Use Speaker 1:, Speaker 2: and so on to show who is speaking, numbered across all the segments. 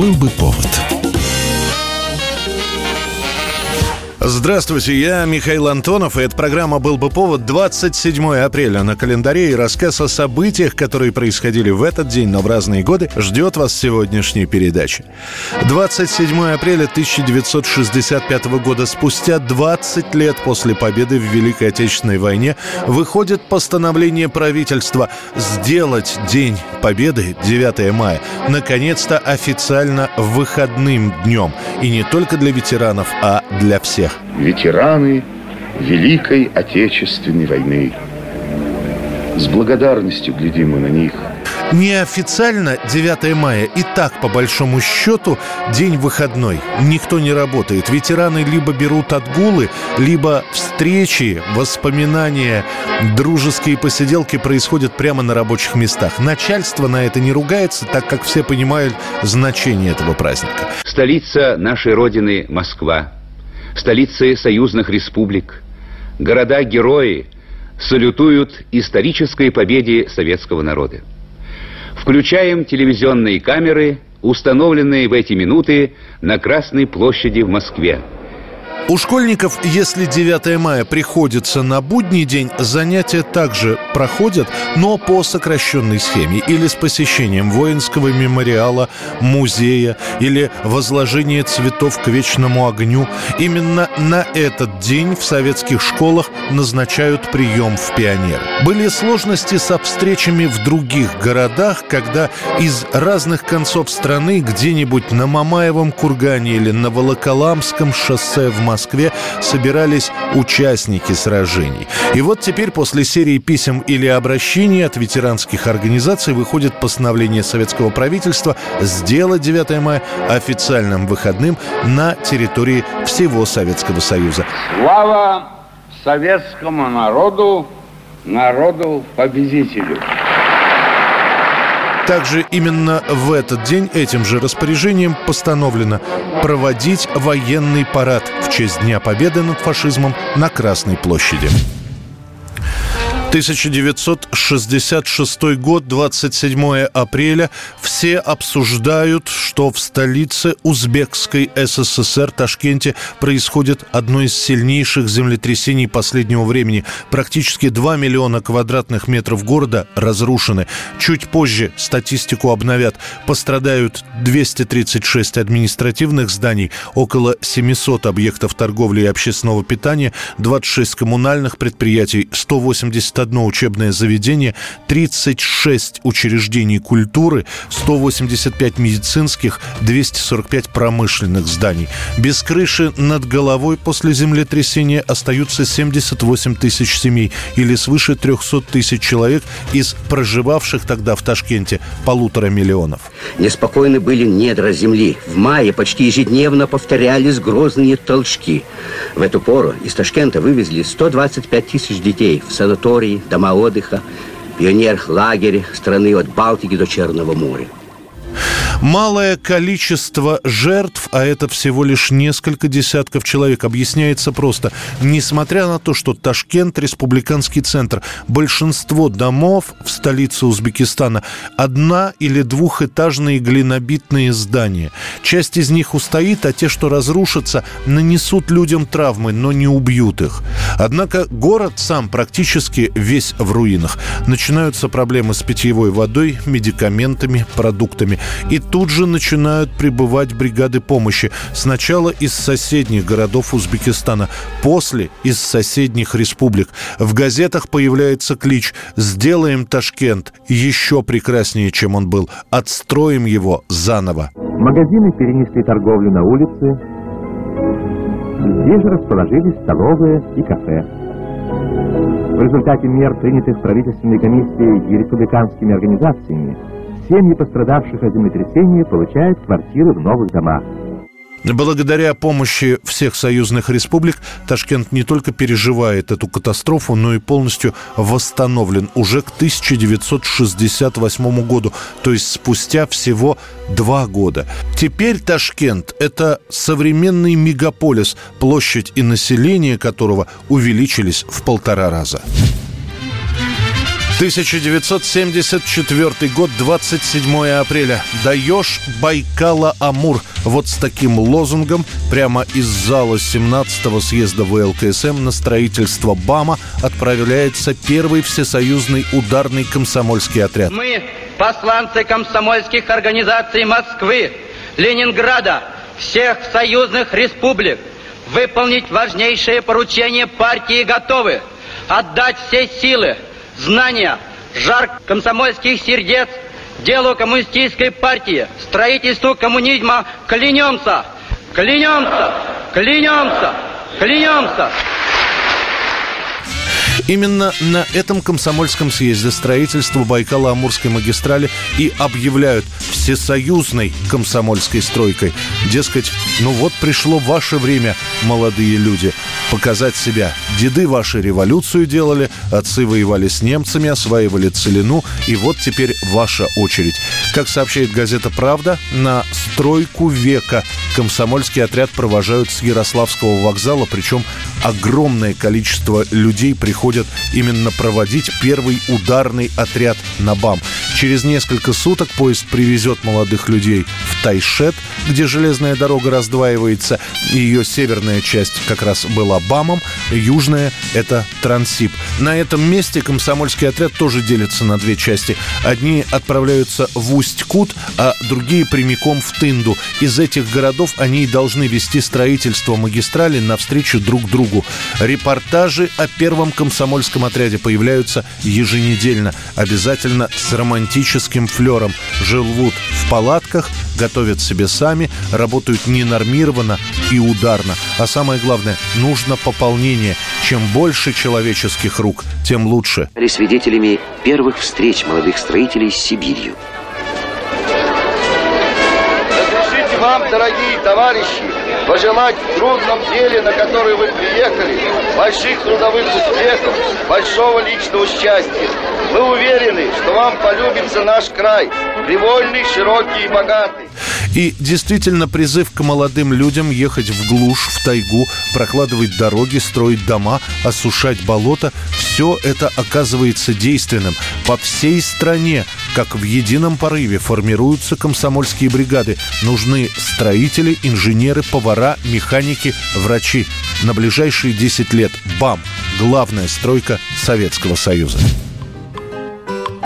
Speaker 1: Был бы повод.
Speaker 2: Здравствуйте, я Михаил Антонов, и эта программа «Был бы повод» 27 апреля на календаре и рассказ о событиях, которые происходили в этот день, но в разные годы, ждет вас сегодняшней передачи. 27 апреля 1965 года, спустя 20 лет после победы в Великой Отечественной войне, выходит постановление правительства сделать День Победы, 9 мая, наконец-то официально выходным днем. И не только для ветеранов, а для всех
Speaker 3: ветераны Великой Отечественной войны. С благодарностью глядим мы на них.
Speaker 2: Неофициально 9 мая и так, по большому счету, день выходной. Никто не работает. Ветераны либо берут отгулы, либо встречи, воспоминания, дружеские посиделки происходят прямо на рабочих местах. Начальство на это не ругается, так как все понимают значение этого праздника.
Speaker 4: Столица нашей Родины – Москва столицы союзных республик, города-герои салютуют исторической победе советского народа. Включаем телевизионные камеры, установленные в эти минуты на Красной площади в Москве.
Speaker 2: У школьников, если 9 мая приходится на будний день, занятия также проходят, но по сокращенной схеме или с посещением воинского мемориала, музея или возложение цветов к вечному огню. Именно на этот день в советских школах назначают прием в пионер. Были сложности со встречами в других городах, когда из разных концов страны где-нибудь на Мамаевом кургане или на Волоколамском шоссе в Москве Москве собирались участники сражений. И вот теперь после серии писем или обращений от ветеранских организаций выходит постановление советского правительства сделать 9 мая официальным выходным на территории всего Советского Союза.
Speaker 5: Слава советскому народу, народу-победителю!
Speaker 2: Также именно в этот день этим же распоряжением постановлено проводить военный парад в честь Дня Победы над фашизмом на Красной площади. 1966 год, 27 апреля. Все обсуждают, что в столице Узбекской СССР, Ташкенте, происходит одно из сильнейших землетрясений последнего времени. Практически 2 миллиона квадратных метров города разрушены. Чуть позже статистику обновят. Пострадают 236 административных зданий, около 700 объектов торговли и общественного питания, 26 коммунальных предприятий, 180 21 учебное заведение, 36 учреждений культуры, 185 медицинских, 245 промышленных зданий. Без крыши над головой после землетрясения остаются 78 тысяч семей или свыше 300 тысяч человек из проживавших тогда в Ташкенте полутора миллионов.
Speaker 6: Неспокойны были недра земли. В мае почти ежедневно повторялись грозные толчки. В эту пору из Ташкента вывезли 125 тысяч детей в санатории санатории, дома отдыха, пионер-лагерь страны от Балтики до Черного моря.
Speaker 2: Малое количество жертв, а это всего лишь несколько десятков человек, объясняется просто. Несмотря на то, что Ташкент – республиканский центр, большинство домов в столице Узбекистана – одна- или двухэтажные глинобитные здания. Часть из них устоит, а те, что разрушатся, нанесут людям травмы, но не убьют их. Однако город сам практически весь в руинах. Начинаются проблемы с питьевой водой, медикаментами, продуктами. И тут же начинают прибывать бригады помощи. Сначала из соседних городов Узбекистана, после из соседних республик. В газетах появляется клич «Сделаем Ташкент еще прекраснее, чем он был. Отстроим его заново».
Speaker 7: Магазины перенесли торговлю на улицы. Здесь же расположились столовые и кафе. В результате мер, принятых правительственной комиссией и республиканскими организациями, Семьи пострадавших от землетрясения получают квартиры в новых домах.
Speaker 2: Благодаря помощи всех союзных республик Ташкент не только переживает эту катастрофу, но и полностью восстановлен уже к 1968 году, то есть спустя всего два года. Теперь Ташкент – это современный мегаполис, площадь и население которого увеличились в полтора раза. 1974 год, 27 апреля. Даешь Байкала-Амур. Вот с таким лозунгом прямо из зала 17-го съезда ВЛКСМ на строительство БАМа отправляется первый всесоюзный ударный комсомольский отряд.
Speaker 1: Мы, посланцы комсомольских организаций Москвы, Ленинграда, всех союзных республик, выполнить важнейшее поручение партии готовы отдать все силы – знания, жар комсомольских сердец, делу коммунистической партии, строительству коммунизма клянемся, клянемся, клянемся, клянемся.
Speaker 2: Именно на этом комсомольском съезде строительство Байкало-Амурской магистрали и объявляют всесоюзной комсомольской стройкой. Дескать, ну вот пришло ваше время, молодые люди, показать себя. Деды ваши революцию делали, отцы воевали с немцами, осваивали целину, и вот теперь ваша очередь. Как сообщает газета «Правда», на стройку века комсомольский отряд провожают с Ярославского вокзала, причем огромное количество людей приходят именно проводить первый ударный отряд на БАМ. Через несколько суток поезд привезет молодых людей Тайшет, где железная дорога раздваивается. Ее северная часть как раз была БАМом, южная — это Трансип. На этом месте комсомольский отряд тоже делится на две части. Одни отправляются в Усть-Кут, а другие прямиком в Тынду. Из этих городов они и должны вести строительство магистрали навстречу друг другу. Репортажи о первом комсомольском отряде появляются еженедельно, обязательно с романтическим флером. Живут в палатках, готовят себе сами, работают ненормированно и ударно. А самое главное, нужно пополнение. Чем больше человеческих рук, тем лучше.
Speaker 6: Стали свидетелями первых встреч молодых строителей с Сибирью.
Speaker 8: Вам, дорогие товарищи, пожелать в трудном деле, на которое вы приехали, больших трудовых успехов, большого личного счастья. Мы уверены, что вам полюбится наш край, привольный, широкий и богатый.
Speaker 2: И действительно призыв к молодым людям ехать в глушь, в тайгу, прокладывать дороги, строить дома, осушать болота – все это оказывается действенным. По всей стране, как в едином порыве, формируются комсомольские бригады. Нужны строители, инженеры, повара, механики, врачи. На ближайшие 10 лет БАМ – главная стройка Советского Союза.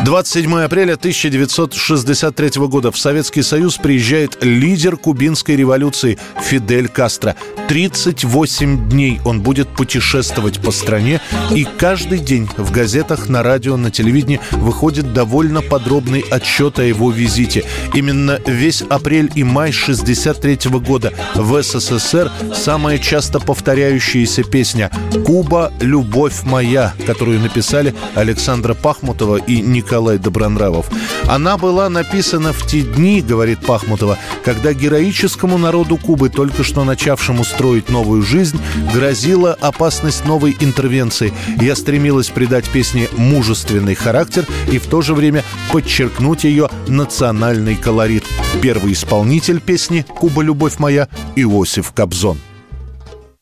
Speaker 2: 27 апреля 1963 года в Советский Союз приезжает лидер кубинской революции Фидель Кастро. 38 дней он будет путешествовать по стране, и каждый день в газетах, на радио, на телевидении выходит довольно подробный отчет о его визите. Именно весь апрель и май 63 года в СССР самая часто повторяющаяся песня «Куба, любовь моя», которую написали Александра Пахмутова и Николай Николай Добронравов. Она была написана в те дни, говорит Пахмутова, когда героическому народу Кубы, только что начавшему строить новую жизнь, грозила опасность новой интервенции. Я стремилась придать песне мужественный характер и в то же время подчеркнуть ее национальный колорит. Первый исполнитель песни «Куба, любовь моя» Иосиф Кобзон.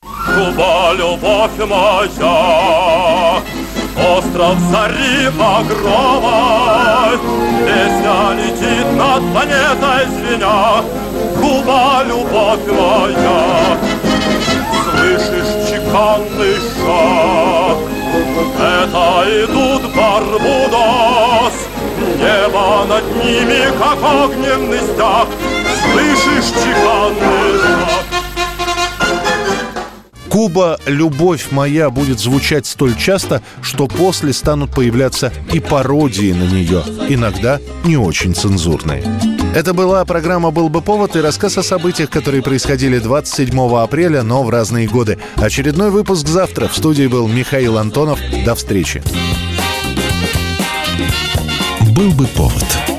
Speaker 9: Куба, любовь моя, Остров зари багровой Песня летит над планетой звеня Куба, любовь моя. Слышишь чеканный шаг Это идут Барбудос. Небо над ними, как огненный стяг. Слышишь чеканный шаг
Speaker 2: Куба «Любовь моя» будет звучать столь часто, что после станут появляться и пародии на нее, иногда не очень цензурные. Это была программа «Был бы повод» и рассказ о событиях, которые происходили 27 апреля, но в разные годы. Очередной выпуск завтра. В студии был Михаил Антонов. До встречи.
Speaker 10: «Был бы повод»